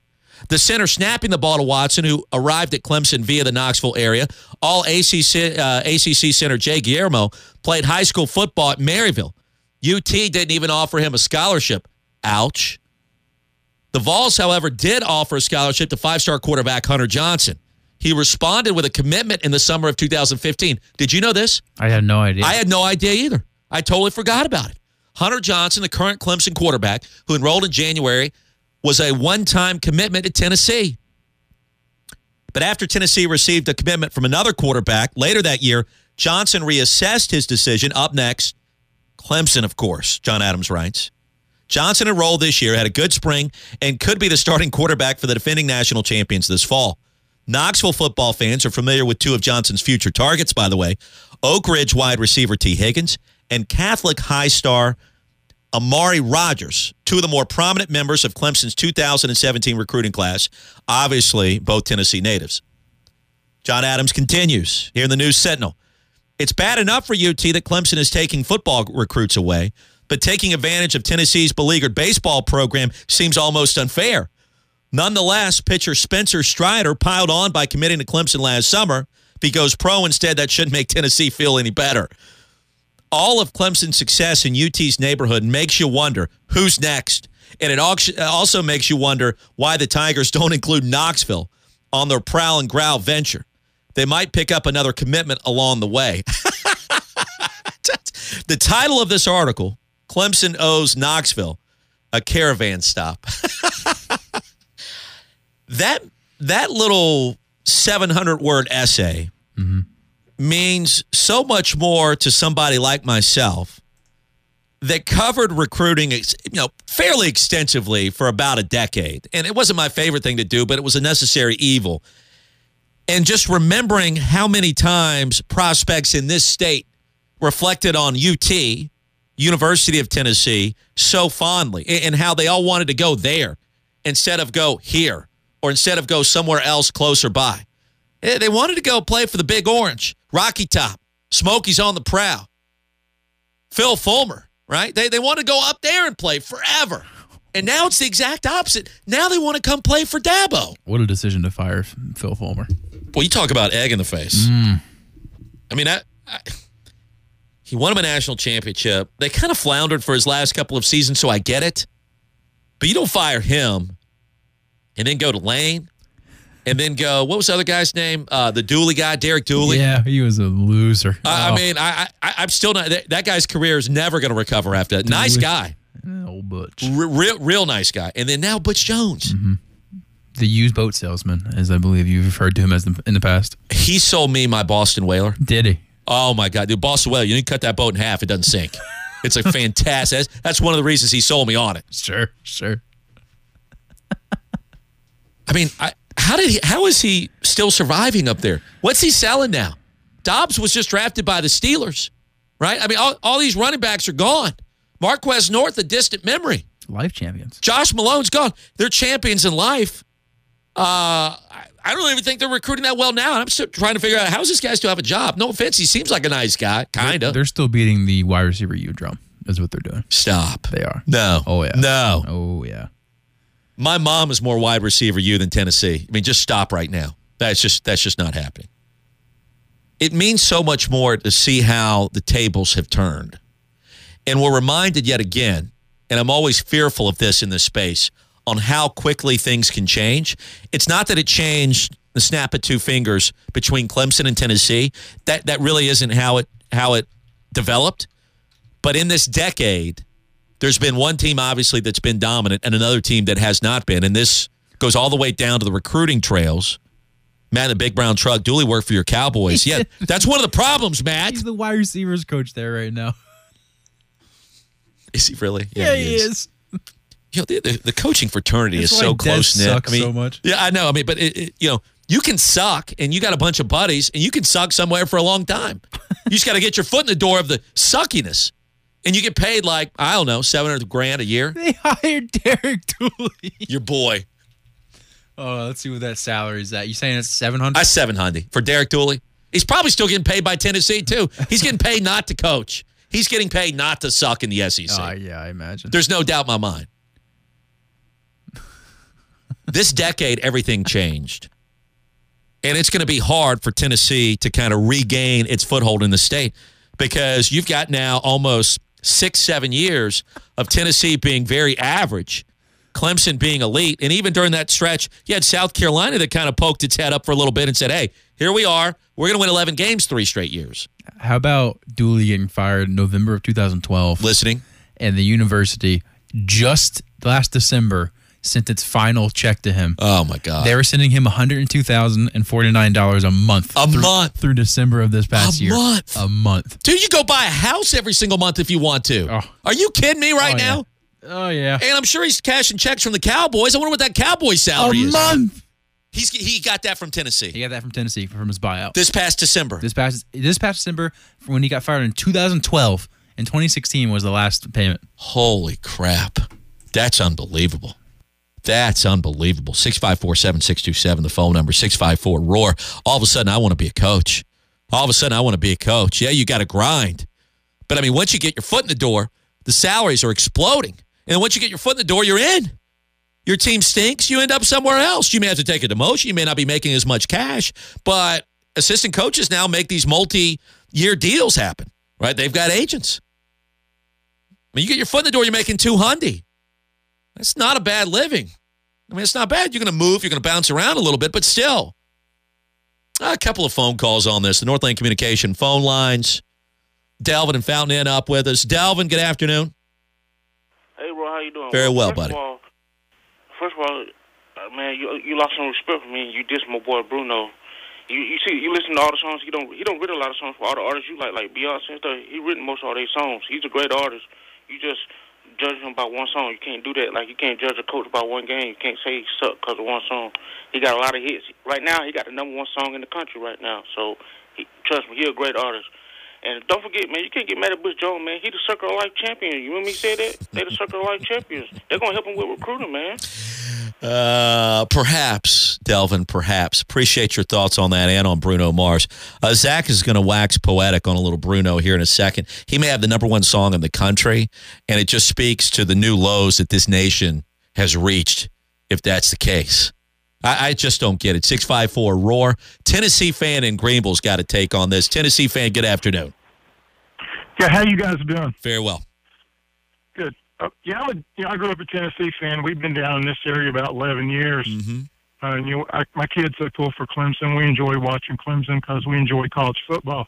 The center snapping the ball to Watson, who arrived at Clemson via the Knoxville area. All ACC, uh, ACC center Jay Guillermo played high school football at Maryville. UT didn't even offer him a scholarship. Ouch. The Vols, however, did offer a scholarship to five star quarterback Hunter Johnson. He responded with a commitment in the summer of 2015. Did you know this? I had no idea. I had no idea either. I totally forgot about it. Hunter Johnson, the current Clemson quarterback who enrolled in January, was a one time commitment to Tennessee. But after Tennessee received a commitment from another quarterback later that year, Johnson reassessed his decision. Up next, Clemson, of course, John Adams writes. Johnson enrolled this year, had a good spring, and could be the starting quarterback for the defending national champions this fall. Knoxville football fans are familiar with two of Johnson's future targets, by the way Oak Ridge wide receiver Tee Higgins and Catholic high star Amari Rodgers, two of the more prominent members of Clemson's 2017 recruiting class, obviously both Tennessee natives. John Adams continues here in the News Sentinel. It's bad enough for UT that Clemson is taking football recruits away, but taking advantage of Tennessee's beleaguered baseball program seems almost unfair. Nonetheless, pitcher Spencer Strider piled on by committing to Clemson last summer. If he goes pro instead, that shouldn't make Tennessee feel any better. All of Clemson's success in UT's neighborhood makes you wonder who's next. And it uh, also makes you wonder why the Tigers don't include Knoxville on their prowl and growl venture. They might pick up another commitment along the way. the title of this article Clemson owes Knoxville a caravan stop. that that little 700 word essay mm-hmm. means so much more to somebody like myself that covered recruiting you know fairly extensively for about a decade and it wasn't my favorite thing to do but it was a necessary evil and just remembering how many times prospects in this state reflected on UT University of Tennessee so fondly and how they all wanted to go there instead of go here or instead of go somewhere else closer by. They wanted to go play for the Big Orange, Rocky Top, Smokies on the Prow, Phil Fulmer, right? They, they want to go up there and play forever. And now it's the exact opposite. Now they want to come play for Dabo. What a decision to fire Phil Fulmer. Well, you talk about egg in the face. Mm. I mean, I, I, he won him a national championship. They kind of floundered for his last couple of seasons, so I get it. But you don't fire him and then go to Lane, and then go. What was the other guy's name? Uh, the Dooley guy, Derek Dooley. Yeah, he was a loser. I, oh. I mean, I, I I'm still not. That, that guy's career is never going to recover after that. Nice guy, old Butch, R- real real nice guy. And then now Butch Jones. Mm-hmm. The used boat salesman, as I believe you've referred to him as in the past. He sold me my Boston Whaler. Did he? Oh my God, dude, Whaler! You need to cut that boat in half; it doesn't sink. It's a fantastic. that's, that's one of the reasons he sold me on it. Sure, sure. I mean, I, how did he? How is he still surviving up there? What's he selling now? Dobbs was just drafted by the Steelers, right? I mean, all, all these running backs are gone. Marquez North, a distant memory. Life champions. Josh Malone's gone. They're champions in life. Uh, I, don't even think they're recruiting that well now. And I'm still trying to figure out how's this guy still have a job? No offense, he seems like a nice guy, kind They're, of. they're still beating the wide receiver U drum. Is what they're doing. Stop. They are. No. Oh yeah. No. Oh yeah. My mom is more wide receiver you than Tennessee. I mean, just stop right now. That's just that's just not happening. It means so much more to see how the tables have turned. And we're reminded yet again, and I'm always fearful of this in this space, on how quickly things can change. It's not that it changed the snap of two fingers between Clemson and Tennessee. That that really isn't how it how it developed. But in this decade, there's been one team obviously that's been dominant and another team that has not been. And this goes all the way down to the recruiting trails. Man, the big brown truck, Dooley worked for your Cowboys. Yeah, that's one of the problems, Matt. He's the wide receivers coach there right now. Is he really? Yeah, he is. You know, the, the, the coaching fraternity That's is so close knit. I mean, so much. Yeah, I know. I mean, but it, it, you know, you can suck, and you got a bunch of buddies, and you can suck somewhere for a long time. you just got to get your foot in the door of the suckiness, and you get paid like I don't know, seven hundred grand a year. They hired Derek Dooley. Your boy. Oh, let's see what that salary is at. You saying it's seven hundred? I seven hundred for Derek Dooley. He's probably still getting paid by Tennessee too. He's getting paid not to coach. He's getting paid not to suck in the SEC. Oh, yeah, I imagine. There's no doubt in my mind. This decade, everything changed. And it's going to be hard for Tennessee to kind of regain its foothold in the state because you've got now almost six, seven years of Tennessee being very average, Clemson being elite. And even during that stretch, you had South Carolina that kind of poked its head up for a little bit and said, hey, here we are. We're going to win 11 games three straight years. How about Dooley getting fired in November of 2012? Listening. And the university just last December sent its final check to him. Oh my God! They were sending him one hundred and two thousand and forty nine dollars a month. A through, month through December of this past a year. A month. A month. Dude, you go buy a house every single month if you want to. Oh. Are you kidding me right Oh, yeah. now? Oh yeah. And I'm sure he's cashing checks from the Cowboys. I wonder what that Cowboy salary a is. A month. He's he got that from Tennessee. He got that from Tennessee from his buyout. This past December. This past this past December, from when he got fired in 2012, and 2016 was the last payment. Holy crap. That's unbelievable. That's unbelievable. 654 7627, the phone number, 654 Roar. All of a sudden, I want to be a coach. All of a sudden, I want to be a coach. Yeah, you got to grind. But I mean, once you get your foot in the door, the salaries are exploding. And once you get your foot in the door, you're in. Your team stinks, you end up somewhere else. You may have to take a demotion. You may not be making as much cash, but assistant coaches now make these multi year deals happen, right? They've got agents. I mean, you get your foot in the door, you're making 200. That's not a bad living. I mean, it's not bad. You're going to move, you're going to bounce around a little bit, but still. A couple of phone calls on this. The Northland Communication phone lines. Delvin and Fountain Inn up with us. Delvin, good afternoon. Hey, bro, how you doing? Very well, first buddy. Of all, first of all, uh, man, you you lost some respect for me. You dissed my boy Bruno. You you see, you listen to all the songs. He don't he don't write a lot of songs for all the artists you like, like Beyonce and stuff. He written most of all their songs. He's a great artist. You just judge him by one song. You can't do that. Like you can't judge a coach by one game. You can't say he sucked because of one song. He got a lot of hits. Right now, he got the number one song in the country right now. So, he, trust me, he a great artist. And don't forget, man, you can't get mad at Butch Jones, man. He the Circle of Life champion. You remember me say that? They the Circle of Life champions. They're gonna help him with recruiting, man. Uh, perhaps, Delvin, perhaps. Appreciate your thoughts on that and on Bruno Mars. Uh, Zach is going to wax poetic on a little Bruno here in a second. He may have the number one song in the country, and it just speaks to the new lows that this nation has reached, if that's the case. I, I just don't get it. 654 Roar. Tennessee fan in Greenville's got to take on this. Tennessee fan, good afternoon. Yeah, how you guys doing? Very well. Yeah, I, would, you know, I grew up a Tennessee fan. We've been down in this area about 11 years. Mm-hmm. Uh, you know, I, my kids they pull for Clemson. We enjoy watching Clemson because we enjoy college football.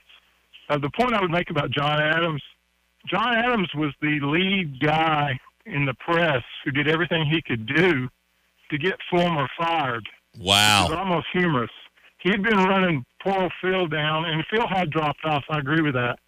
Uh, the point I would make about John Adams, John Adams was the lead guy in the press who did everything he could do to get Fulmer fired. It was Wow. almost humorous. He had been running poor old Phil down, and Phil had dropped off. I agree with that.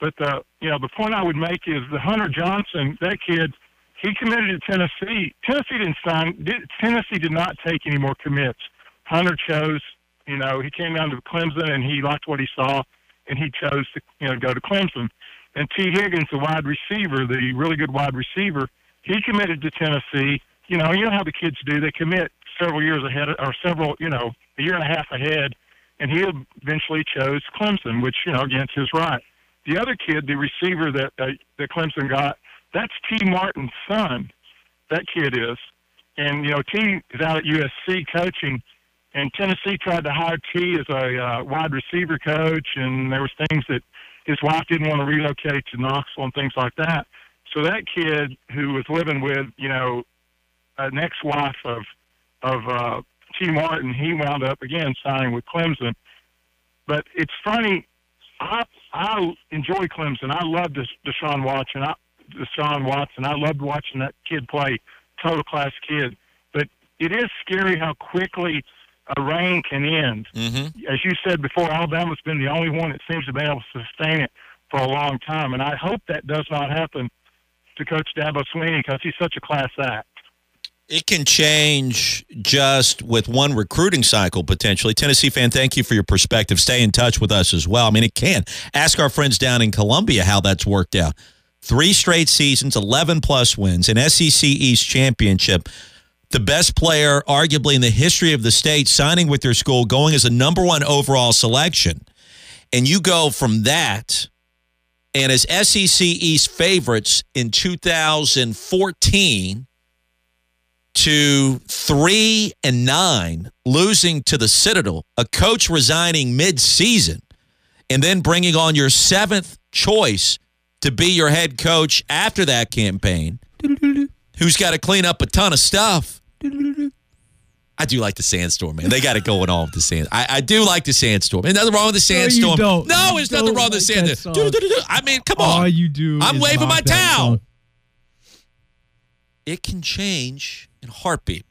But the you know the point I would make is the Hunter Johnson, that kid, he committed to Tennessee. Tennessee didn't sign. Did, Tennessee did not take any more commits. Hunter chose. You know, he came down to Clemson and he liked what he saw, and he chose to you know go to Clemson. And Tee Higgins, the wide receiver, the really good wide receiver, he committed to Tennessee. You know, you know how the kids do. They commit several years ahead, or several, you know, a year and a half ahead, and he eventually chose Clemson, which you know against his right. The other kid, the receiver that uh, that Clemson got, that's Tee Martin's son. That kid is, and you know Tee is out at USC coaching, and Tennessee tried to hire Tee as a uh, wide receiver coach, and there was things that his wife didn't want to relocate to Knoxville and things like that. So that kid who was living with you know an ex-wife of of uh, Tee Martin, he wound up again signing with Clemson. But it's funny. I I enjoy Clemson. I love this Deshaun Watson. I, Deshaun Watson. I loved watching that kid play. Total class kid. But it is scary how quickly a reign can end. Mm-hmm. As you said before, Alabama's been the only one that seems to be able to sustain it for a long time, and I hope that does not happen to Coach Dabo Swinney because he's such a class act. It can change just with one recruiting cycle potentially. Tennessee fan, thank you for your perspective. Stay in touch with us as well. I mean, it can. Ask our friends down in Columbia how that's worked out. Three straight seasons, 11 plus wins, an SEC East championship. the best player, arguably in the history of the state, signing with their school, going as a number one overall selection, and you go from that and as SEC East favorites in 2014 to three and nine, losing to the Citadel, a coach resigning mid-season, and then bringing on your seventh choice to be your head coach after that campaign, who's got to clean up a ton of stuff. I do like the sandstorm, man. They got it going on with the sand. I, I do like the sandstorm. Ain't nothing wrong with the sandstorm. No, You there's nothing wrong with the sandstorm. I mean, come on. All you do. I'm waving my towel. song. It can change in heartbeat.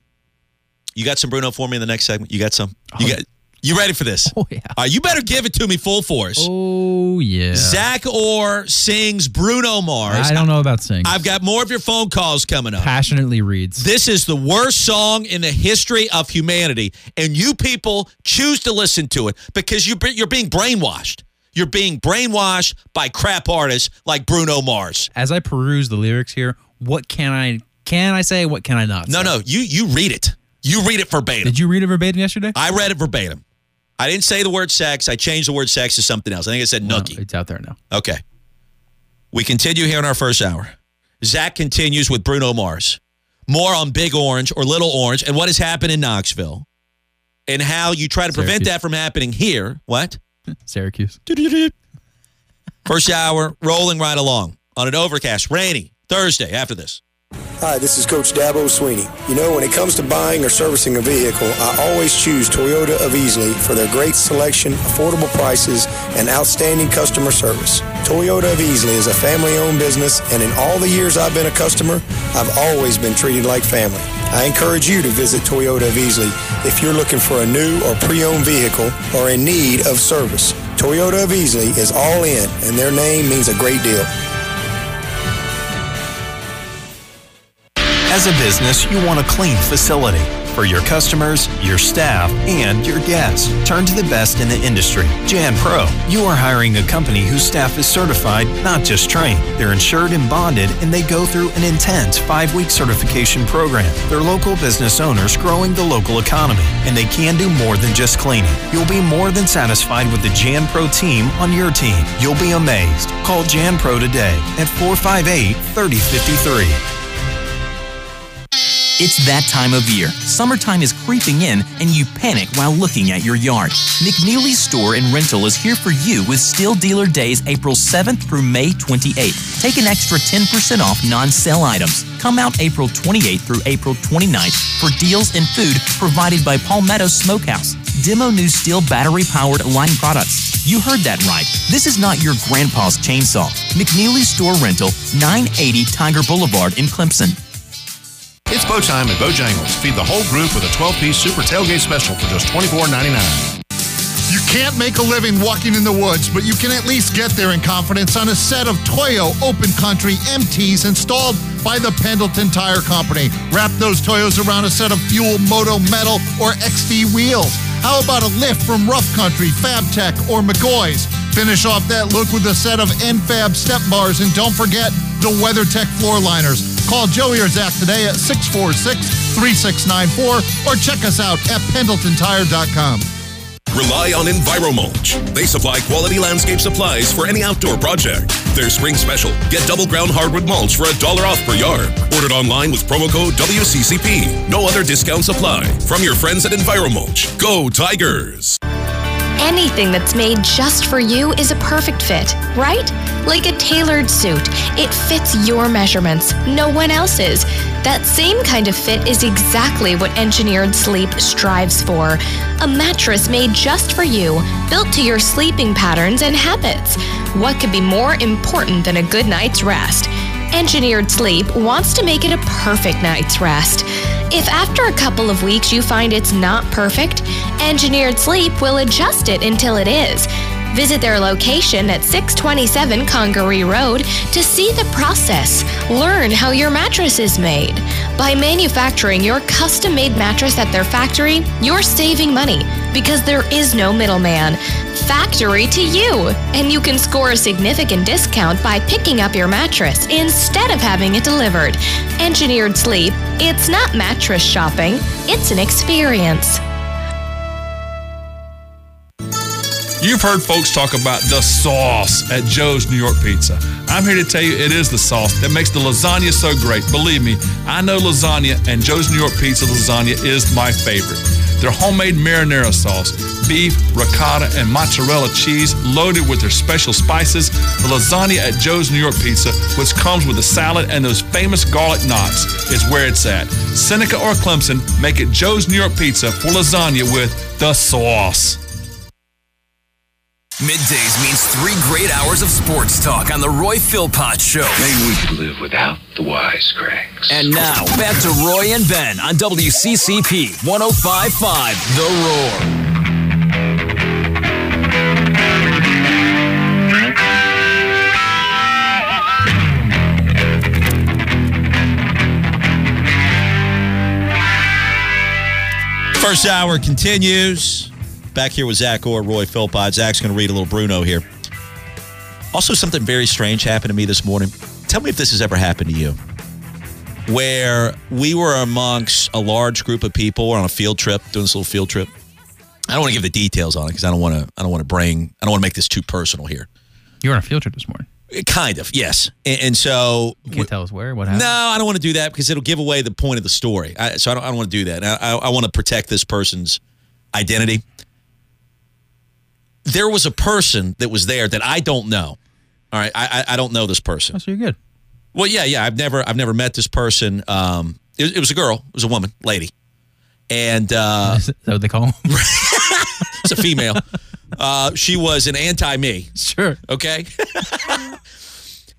You got some Bruno for me in the next segment? You got some? You oh, got you ready for this? Oh yeah. All right, you better give it to me full force. Oh yeah. Zach Orr sings Bruno Mars. I don't know about singing. I've got more of your phone calls coming up. Passionately reads. This is the worst song in the history of humanity, and you people choose to listen to it because you're, you're being brainwashed. You're being brainwashed by crap artists like Bruno Mars. As I peruse the lyrics here, what can I can I say? What can I not? No, say? no, you you read it. You read it verbatim. Did you read it verbatim yesterday? I read it verbatim. I didn't say the word sex. I changed the word sex to something else. I think I said nookie. it's out there now. Okay. We continue here in our first hour. Zach continues with Bruno Mars. More on Big Orange or Little Orange and what has happened in Knoxville and how you try to prevent that from happening here. What? Syracuse. First hour rolling right along on an overcast, rainy Thursday after this. Hi, this is Coach Dabo Swinney. You know, when it comes to buying or servicing a vehicle, I always choose Toyota of Easley for their great selection, affordable prices, and outstanding customer service. Toyota of Easley is a family-owned business, and in all the years I've been a customer, I've always been treated like family. I encourage you to visit Toyota of Easley if you're looking for a new or pre-owned vehicle or in need of service. Toyota of Easley is all in, and their name means a great deal. As a business, you want a clean facility for your customers, your staff, and your guests. Turn to the best in the industry, Jan Pro. You are hiring a company whose staff is certified, not just trained. They're insured and bonded, and they go through an intense five week certification program. They're local business owners growing the local economy, and they can do more than just cleaning. You'll be more than satisfied with the Jan Pro team on your team. You'll be amazed. Call Jan Pro today at 458 3053. It's that time of year. Summertime is creeping in, and you panic while looking at your yard. McNeely's Store and Rental is here for you with STIHL Dealer Days April 7th through May 28th. Take an extra 10% off non sale items. Come out April 28th through April 29th for deals and food provided by Palmetto Smokehouse. Demo new STIHL battery powered line products. You heard that right. This is not your grandpa's chainsaw. McNeely's Store Rental, 980 Tiger Boulevard in Clemson. It's Bo Time at Bojangles. Feed the whole group with a 12-piece super tailgate special for just $24.99. You can't make a living walking in the woods, but you can at least get there in confidence on a set of Toyo Open Country MTs installed by the Pendleton Tire Company. Wrap those Toyos around a set of Fuel Moto Metal or XV wheels. How about a lift from Rough Country, FabTech, or McCoy's? Finish off that look with a set of NFAB step bars, and don't forget the WeatherTech floor liners. Call Joey or Zach today at 646-3694 or check us out at pendletontire.com. Rely on EnviroMulch. They supply quality landscape supplies for any outdoor project. Their spring special. Get double ground hardwood mulch for a dollar off per yard. Ordered online with promo code WCCP. No other discounts apply. From your friends at EnviroMulch. Go Tigers! Anything that's made just for you is a perfect fit, right? Like a tailored suit. It fits your measurements, no one else's. That same kind of fit is exactly what Engineered Sleep strives for. A mattress made just for you, built to your sleeping patterns and habits. What could be more important than a good night's rest? Engineered Sleep wants to make it a perfect night's rest. If after a couple of weeks you find it's not perfect, Engineered Sleep will adjust it until it is. Visit their location at 627 Congaree Road to see the process. Learn how your mattress is made. By manufacturing your custom made mattress at their factory, you're saving money because there is no middleman. Factory to you. And you can score a significant discount by picking up your mattress instead of having it delivered. Engineered Sleep, it's not mattress shopping, it's an experience. You've heard folks talk about the sauce at Joe's New York Pizza. I'm here to tell you it is the sauce that makes the lasagna so great. Believe me, I know lasagna, and Joe's New York Pizza lasagna is my favorite. Their homemade marinara sauce, beef, ricotta, and mozzarella cheese loaded with their special spices. The lasagna at Joe's New York Pizza, which comes with a salad and those famous garlic knots, is where it's at. Seneca or Clemson, make it Joe's New York Pizza for lasagna with the sauce. Middays means three great hours of sports talk on the Roy Philpott Show. Maybe we could live without the wisecracks. And now, back to Roy and Ben on WCCP 1055 The Roar. First hour continues. Back here with Zach Orr, Roy Philpott. Zach's going to read a little Bruno here. Also, something very strange happened to me this morning. Tell me if this has ever happened to you. Where we were amongst a large group of people on a field trip, doing this little field trip. I don't want to give the details on it because I don't want to. I don't want to bring. I don't want to make this too personal here. You were on a field trip this morning. Eh, kind of, yes. And, and so You can't tell us where. What happened? no, I don't want to do that because it'll give away the point of the story. I, so I don't, I don't want to do that. I, I, I want to protect this person's identity. There was a person that was there that I don't know. All right, I, I, I don't know this person. Oh, so you're good. Well, yeah, yeah. I've never I've never met this person. Um, it, it was a girl. It was a woman, lady, and uh, Is that what they call them? it's a female. Uh, she was an anti-me. Sure. Okay.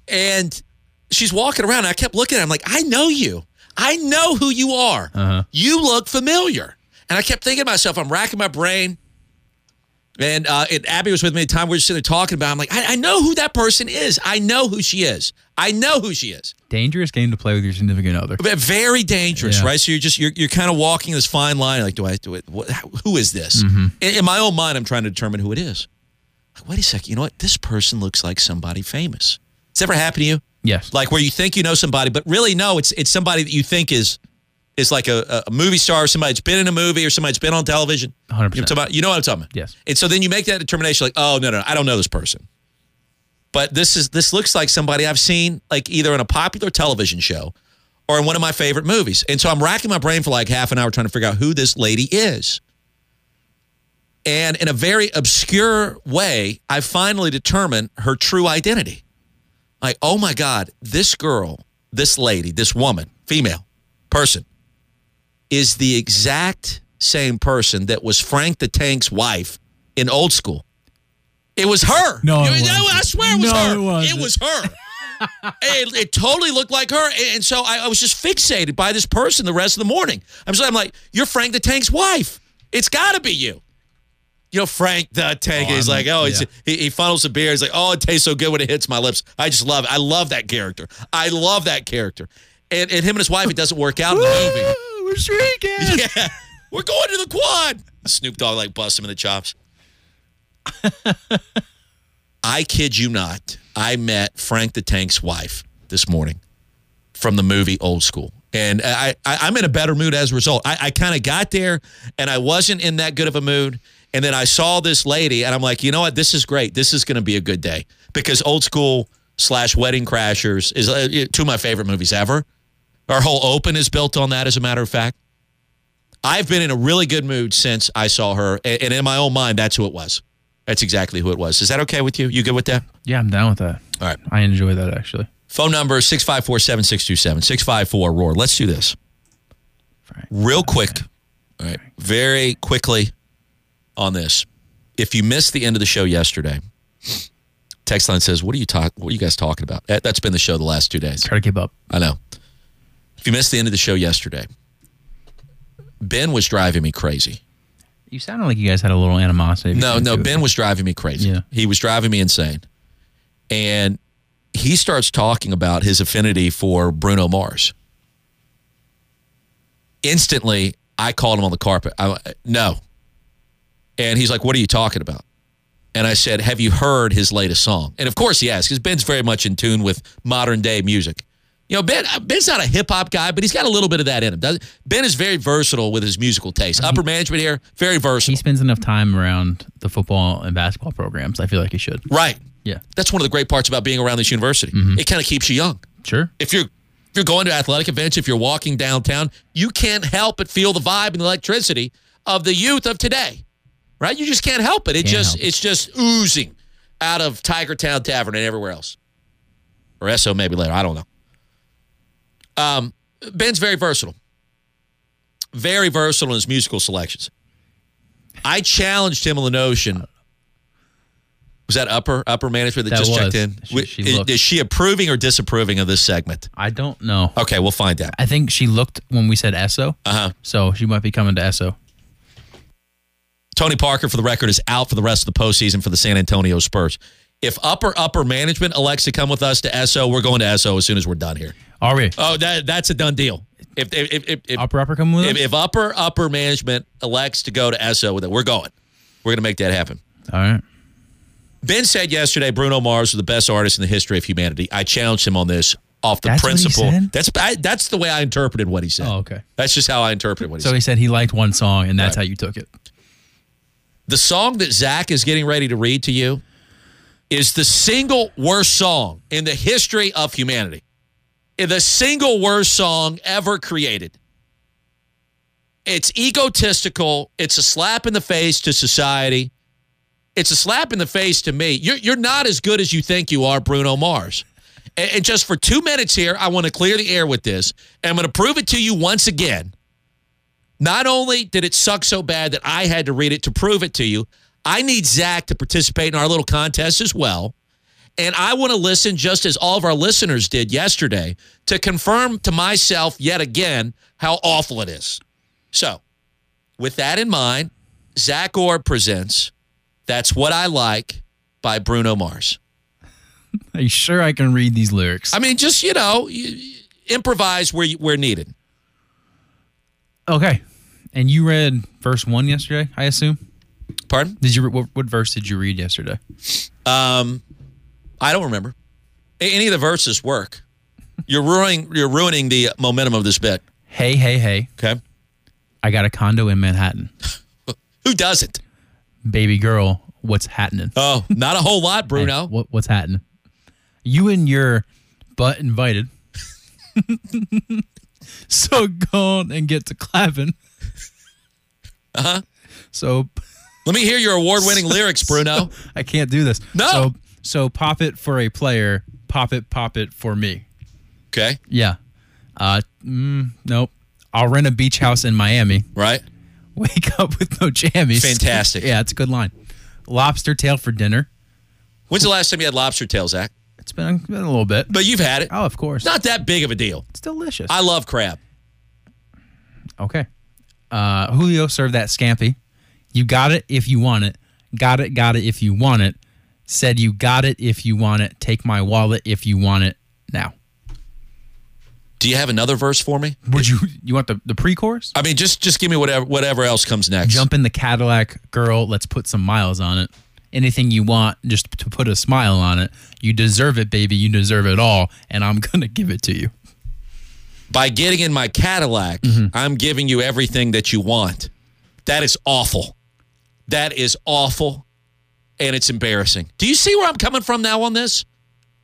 and she's walking around. And I kept looking at her. I'm like, I know you. I know who you are. Uh-huh. You look familiar. And I kept thinking to myself, I'm racking my brain. And, uh, and Abby was with me at the time. We were sitting there talking about. it. I'm like, I, I know who that person is. I know who she is. I know who she is. Dangerous game to play with your significant other. But very dangerous, Yeah. right? So you're just you're, you're kind of walking this fine line. Like, do I do it? What, who is this? Mhm. In, in my own mind, I'm trying to determine who it is. Like, wait a second. You know what? This person looks like somebody famous. It's ever happened to you? Yes. Like where you think you know somebody, but really no, it's it's somebody that you think is is like a, a movie star, or somebody that's been in a movie, or somebody that's been on television. 100%. You know, what I'm talking about? you know what I'm talking about? Yes. And so then you make that determination, like, oh no, no, no, I don't know this person. But this is this looks like somebody I've seen like either in a popular television show or in one of my favorite movies. And so I'm racking my brain for like half an hour trying to figure out who this lady is. And in a very obscure way, I finally determined her true identity. Like, oh my God, this girl, this lady, this woman, female person, is the exact same person that was Frank the Tank's wife in old school. It was her. No, it. I swear it was No, her. it wasn't. was her. it, it totally looked like her. And so I, I was just fixated by this person the rest of the morning. I'm just I'm like, you're Frank the Tank's wife. It's got to be you. You know, Frank the Tank Oh, is like, oh, yeah. he, he funnels the beer. He's like, oh, it tastes so good when it hits my lips. I just love it. I love that character. I love that character. And, and him and his wife, it doesn't work out in the movie. We're shrieking. Yeah. We're going to the quad. Snoop Dogg like busts him in the chops. I kid you not. I met Frank the Tank's wife this morning from the movie Old School. And I, I, I'm in a better mood as a result. I, I kind of got there and I wasn't in that good of a mood. And then I saw this lady and I'm like, you know what? This is great. This is going to be a good day because Old School slash Wedding Crashers is uh, two of my favorite movies ever. Our whole open is built on that, as a matter of fact. I've been in a really good mood since I saw her. And in my own mind, that's who it was. That's exactly who it was. Is that okay with you? You good with that? Yeah, I'm down with that. All right. I enjoy that actually. Phone number 654 7627 654 Roar. Let's do this. Real quick. All right. Very quickly on this. If you missed the end of the show yesterday, text line says, What are you talk what are you guys talking about? That's been the show the last two days. Try to keep up. I know. You missed the end of the show yesterday, Ben was driving me crazy. You sounded like you guys had a little animosity. No, no. Ben was driving me crazy. Yeah. He was driving me insane. And he starts talking about his affinity for Bruno Mars. Instantly, I called him on the carpet. I, no. And he's like, What are you talking about? And I said, Have you heard his latest song? And of course he has, because Ben's very much in tune with modern day music. You know, Ben uh, Ben's not a hip hop guy, but he's got a little bit of that in him. Ben is very versatile with his musical taste. Upper management here, very versatile. He spends enough time around the football and basketball programs. I feel like he should. Right. Yeah. That's one of the great parts about being around this university. Mm-hmm. It kind of keeps you young. Sure. If you're if you're going to athletic events, if you're walking downtown, you can't help but feel the vibe and the electricity of the youth of today. Right? You just can't help it. It Can't just help it's just oozing out of Tiger Town Tavern and everywhere else. Or Esso maybe later. I don't know. Um, Ben's very versatile. Very versatile in his musical selections. I challenged him on the notion. Was that upper upper management that, That just was. checked in? She- she is, is she approving or disapproving of this segment? I don't know. Okay, we'll find out. I think she looked when we said Esso. Uh huh. So she might be coming to Esso. Tony Parker, for the record, is out for the rest of the postseason for the San Antonio Spurs. If upper upper management elects to come with us to Esso, we're going to Esso as soon as we're done here. Are we? Oh, that that's a done deal. If if if, if, Upper upper coming with if, us? if upper upper management elects to go to Esso with it, we're going. We're going to make that happen. All right. Ben said yesterday Bruno Mars was the best artist in the history of humanity. I challenged him on this off the That's principle. That's I, that's the way I interpreted what he said. Oh, okay. That's just how I interpreted what he So said. So he said he liked one song, and that's Right. how you took it. The song that Zach is getting ready to read to you is the single worst song in the history of humanity. The single worst song ever created. It's egotistical. It's a slap in the face to society. It's a slap in the face to me. You're, you're not as good as you think you are, Bruno Mars. And, and just for two minutes here, I want to clear the air with this. And I'm going to prove it to you once again. Not only did it suck so bad that I had to read it to prove it to you, I need Zach to participate in our little contest as well. And I want to listen, just as all of our listeners did yesterday, to confirm to myself yet again how awful it is. So, with that in mind, Zach Orr presents That's What I Like by Bruno Mars. Are you sure I can read these lyrics? I mean, just, you know, improvise where, where needed. Okay. And you read verse one yesterday, I assume. Pardon? Did you? What, what verse did you read yesterday? Um, I don't remember. Any of the verses work. You're ruining you're ruining the momentum of this bit. Hey, hey, hey. Okay. I got a condo in Manhattan. Who doesn't? Baby girl, what's happening? Oh, not a whole lot, Bruno. Hey, what, what's happening? You and your butt invited. so go on and get to clapping. Uh huh. So let me hear your award-winning lyrics, Bruno. I can't do this. No. So so pop it for a player. Pop it, pop it for me. Okay. Yeah. Uh, mm, nope. I'll rent a beach house in Miami. Right. Wake up with no jammies. Fantastic. yeah, it's a good line. Lobster tail for dinner. When's the last time you had lobster tail, Zach? It's been, been a little bit. But you've had it. Oh, of course. Not that big of a deal. It's delicious. I love crab. Okay. Uh, Julio served that scampi. You got it if you want it. Got it, got it if you want it. Said you got it if you want it. Take my wallet if you want it now. Do you have another verse for me? Would you you want the, the pre-chorus? I mean, just just give me whatever whatever else comes next. Jump in the Cadillac, girl. Let's put some miles on it. Anything you want, just to put a smile on it. You deserve it, baby. You deserve it all, and I'm gonna give it to you. By getting in my Cadillac, mm-hmm. I'm giving you everything that you want. That is awful. That is awful, and it's embarrassing. Do you see where I'm coming from now on this?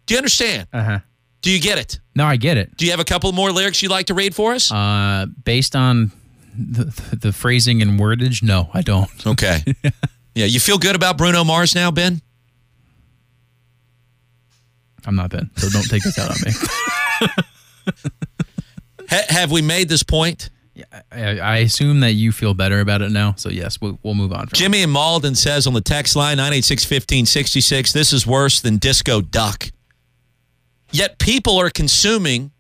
Do you understand? Uh huh. Do you get it? No, I get it. Do you have a couple more lyrics you'd like to read for us? Uh, based on the, the phrasing and wordage, no, I don't. Okay. yeah, you feel good about Bruno Mars now, Ben? I'm not Ben, so don't take this out on me. Ha- have we made this point? I, I assume that you feel better about it now, so yes, we'll, we'll move on. From Jimmy in Mauldin says on the text line 986 1566, this is worse than Disco Duck. Yet people are consuming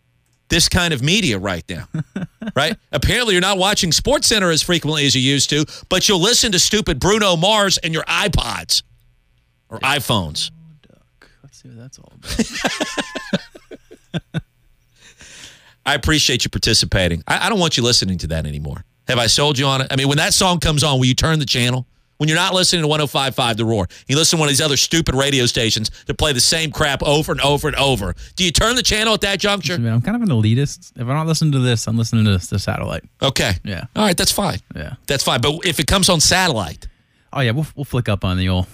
this kind of media right now. right? Apparently you're not watching Sports Center as frequently as you used to, but you'll listen to stupid Bruno Mars and your iPods or iPhones. Let's see what that's all about. I appreciate you participating. I, I don't want you listening to that anymore. Have I sold you on it? I mean, when that song comes on, will you turn the channel? When you're not listening to 105.5 The Roar, you listen to one of these other stupid radio stations that play the same crap over and over and over. Do you turn the channel at that juncture? I mean, I'm kind of an elitist. If I don't listen to this, I'm listening to the satellite. Okay. Yeah. All right, that's fine. Yeah. That's fine. But if it comes on satellite, Oh yeah, we'll we'll flick up on the old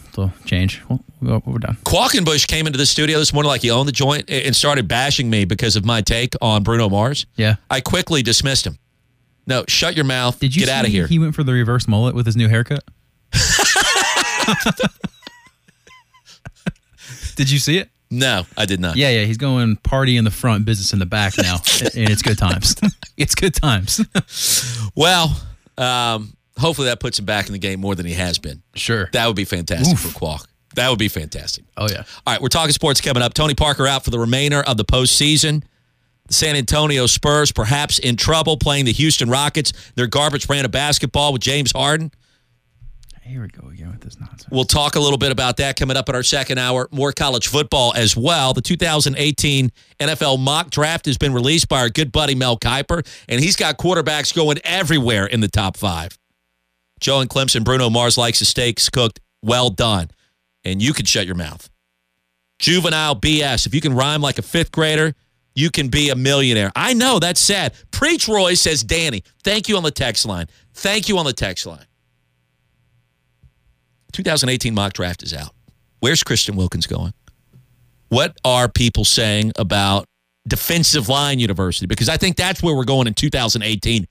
change. We'll, we'll, we're done. Quackenbush came into the studio this morning like he owned the joint and started bashing me because of my take on Bruno Mars. Yeah. I quickly dismissed him. No, shut your mouth. Did you get out of here? He went for the reverse mullet with his new haircut. did you see it? No, I did not. Yeah, yeah. He's going party in the front, business in the back now, and it's good times. it's good times. Well, um, hopefully that puts him back in the game more than he has been. Sure. That would be fantastic for Qualk. That would be fantastic. Oh yeah. All right, we're talking sports coming up. Tony Parker out for the remainder of the postseason. The San Antonio Spurs perhaps in trouble playing the Houston Rockets. Their garbage brand of basketball with James Harden. Here we go again with this nonsense. We'll talk a little bit about that coming up in our second hour. More college football as well. The 2018 NFL mock draft has been released by our good buddy Mel Kiper, and he's got quarterbacks going everywhere in the top five. Joe and Clemson, Bruno Mars likes his steaks cooked well done, and you can shut your mouth. Juvenile BS. If you can rhyme like a fifth grader, you can be a millionaire. I know that's sad. Preach Roy says Danny. Thank you on the text line. Thank you on the text line. 2018 mock draft is out. Where's Christian Wilkins going? What are people saying about defensive line university? Because I think that's where we're going in 2018.